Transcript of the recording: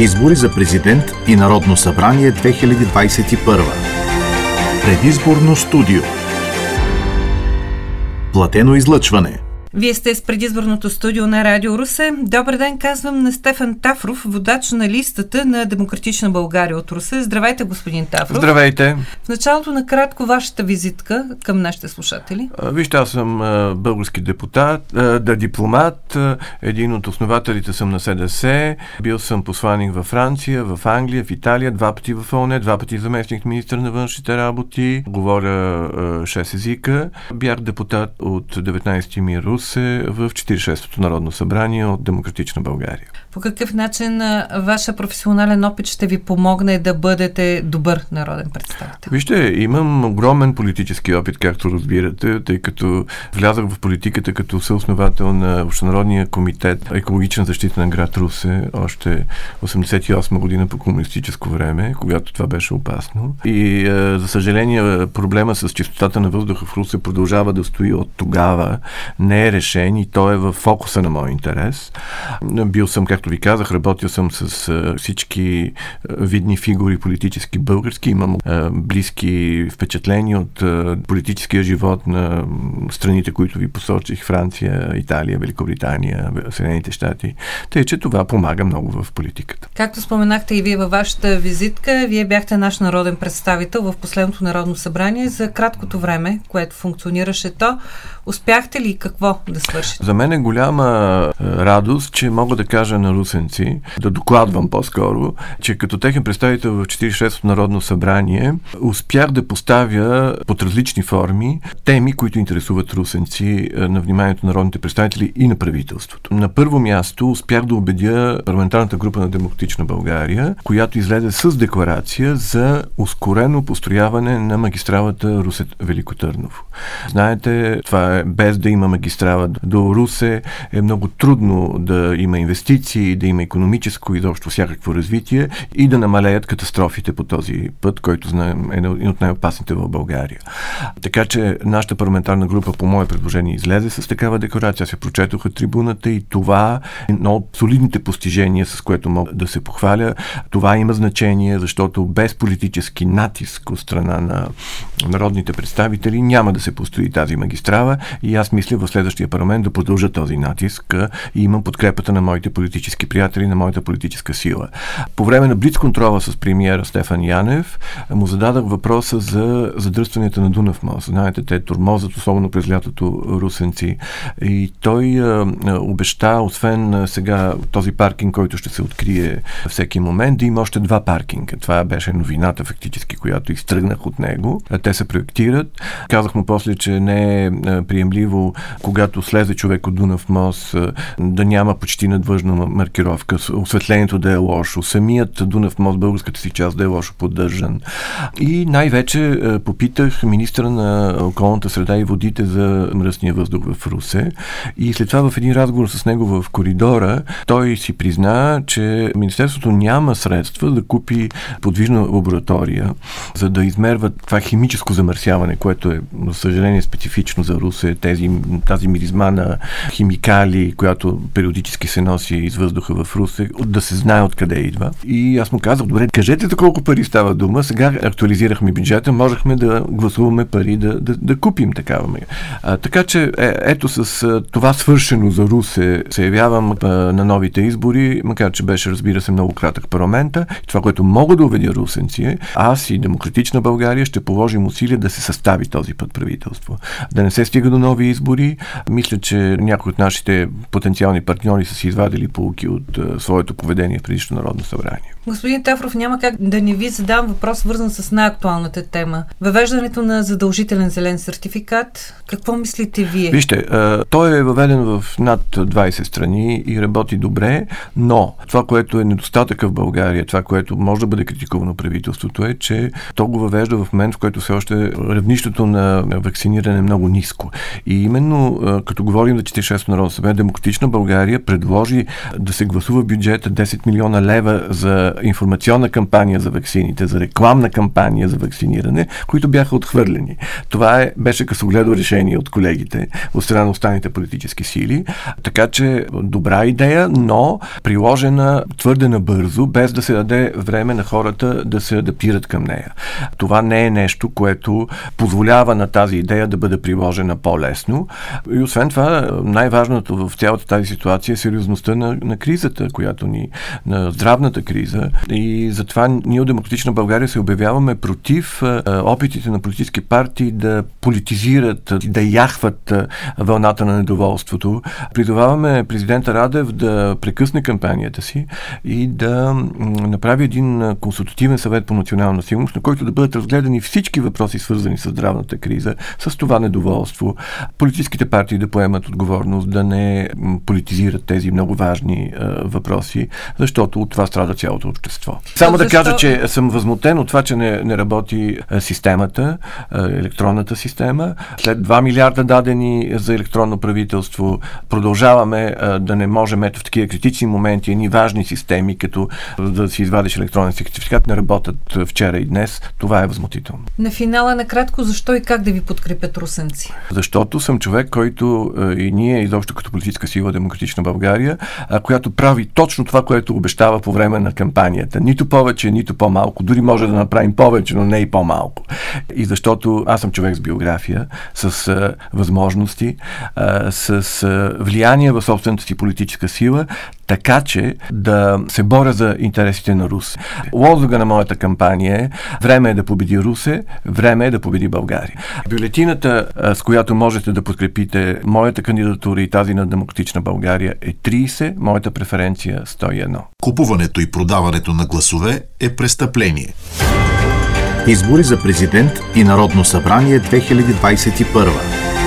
Избори за президент и Народно събрание 2021. Предизборно студио. Платено излъчване – вие сте с предизборното студио на Радио Русе. Добър ден, казвам на Стефан Тафров, водач на листата на Демократична България от Русе. Здравейте, господин Тафров. Здравейте. В началото на кратко вашата визитка към нашите слушатели. Вижте, аз съм български депутат, да дипломат, един от основателите съм на СДС, бил съм посланник във Франция, в Англия, в Италия, два пъти в ОНЕ, два пъти заместник министър на външните работи, говоря 6 езика, бях депутат от 19 ми Рус, се в 46-то Народно събрание от Демократична България. По какъв начин ваша професионален опит ще ви помогне да бъдете добър народен представител? Вижте, имам огромен политически опит, както разбирате, тъй като влязах в политиката като съосновател на Общонародния комитет екологична защита на град Русе още 88 година по комунистическо време, когато това беше опасно. И за съжаление проблема с чистотата на въздуха в Русе продължава да стои от тогава. Не е решен и той е в фокуса на моя интерес. Бил съм, както ви казах, работил съм с всички видни фигури политически български. Имам близки впечатления от политическия живот на страните, които ви посочих Франция, Италия, Великобритания, Съединените щати. Тъй, че това помага много в политиката. Както споменахте и вие във вашата визитка, вие бяхте наш народен представител в последното Народно събрание за краткото време, което функционираше то. Успяхте ли какво да свършите? За мен е голяма е, радост, че мога да кажа на русенци, да докладвам по-скоро, че като техен представител в 46-то Народно събрание успях да поставя под различни форми теми, които интересуват русенци е, на вниманието на народните представители и на правителството. На първо място успях да убедя парламентарната група на Демократична България, която излезе с декларация за ускорено построяване на магистралата Русе-Великотърново. Знаете, това е без да има магистрала до Русе, е много трудно да има инвестиции, да има економическо и заобщо всякакво развитие и да намалеят катастрофите по този път, който знаем е един от най-опасните в България. Така че нашата парламентарна група по мое предложение излезе с такава декларация. Се прочетох от трибуната и това е едно от солидните постижения, с което мога да се похваля. Това има значение, защото без политически натиск от страна на народните представители няма да се построи тази магистрала и аз мисля в следващия парламент да продължа този натиск и имам подкрепата на моите политически приятели, на моята политическа сила. По време на блиц контрола с премиера Стефан Янев му зададах въпроса за задръстването на Дунав мост. Знаете, те тормозат, особено през лятото русенци. И той а, обеща, освен сега този паркинг, който ще се открие всеки момент, да има още два паркинга. Това беше новината фактически, която изтръгнах от него. Те се проектират. Казах му после, че не е приемливо, когато слезе човек от Дунав мост, да няма почти надвъжна маркировка, осветлението да е лошо, самият Дунав мост, българската си част да е лошо поддържан. И най-вече попитах министра на околната среда и водите за мръсния въздух в Русе. И след това в един разговор с него в коридора, той си призна, че Министерството няма средства да купи подвижна лаборатория, за да измерва това химическо замърсяване, което е, за съжаление, специфично за Русе, тези, тази миризма на химикали, която периодически се носи из въздуха в Русе, да се знае откъде идва. И аз му казах, добре, кажете за колко пари става дума. Сега актуализирахме бюджета, можехме да гласуваме пари да, да, да купим такава. А, така че, е, ето с това свършено за Русе се явявам а, на новите избори, макар че беше, разбира се, много кратък парламента. Това, което мога да убедя русенци е, аз и Демократична България ще положим усилия да се състави този път правителство. Да не се стига до нови избори. Мисля, че някои от нашите потенциални партньори са си извадили полуки от а, своето поведение в предишното Народно събрание. Господин Тафров, няма как да не ви задам въпрос, свързан с най-актуалната тема. Въвеждането на задължителен зелен сертификат. Какво мислите вие? Вижте, а, той е въведен в над 20 страни и работи добре, но това, което е недостатъка в България, това, което може да бъде критикувано правителството е, че то го въвежда в момент, в който все още равнището на вакциниране е много ниско. И именно като говорим за 46 народно събрание, Демократична България предложи да се гласува бюджета 10 милиона лева за информационна кампания за вакцините, за рекламна кампания за вакциниране, които бяха отхвърлени. Това е, беше късогледо решение от колегите от страна на останалите политически сили. Така че добра идея, но приложена твърде набързо, без да се даде време на хората да се адаптират към нея. Това не е нещо, което позволява на тази идея да бъде приложена по-лесно. И освен това, най-важното в цялата тази ситуация е сериозността на, на кризата, която ни, на здравната криза. И затова ние от Демократична България се обявяваме против опитите на политически партии да политизират, да яхват вълната на недоволството. Призоваваме президента Радев да прекъсне кампанията си и да направи един консултативен съвет по национална сигурност, на който да бъдат разгледани всички въпроси, свързани с здравната криза, с това недоволство. Политическите партии да поемат отговорност, да не политизират тези много важни въпроси, защото от това страда цялото общество. Само да кажа, че съм възмутен от това, че не, не работи системата, електронната система. След 2 милиарда дадени за електронно правителство, продължаваме да не можем ето в такива критични моменти, едни важни системи, като да си извадиш електронен сертификат, не работят вчера и днес. Това е възмутително. На финала накратко, защо и как да ви подкрепят русенци? Защото съм човек, който и ние, изобщо като политическа сила Демократична България, която прави точно това, което обещава по време на кампанията. Нито повече, нито по-малко. Дори може да направим повече, но не и по-малко. И защото аз съм човек с биография, с а, възможности, с влияние в собствената си политическа сила, така че да се боря за интересите на Рус. Лозуга на моята кампания е време е да победи Русе, време е да победи България. Бюлетината, с която можете да подкрепите моята кандидатура и тази на Демократична България е 30, моята преференция 101. Купуването и продаването на гласове е престъпление. Избори за президент и Народно събрание 2021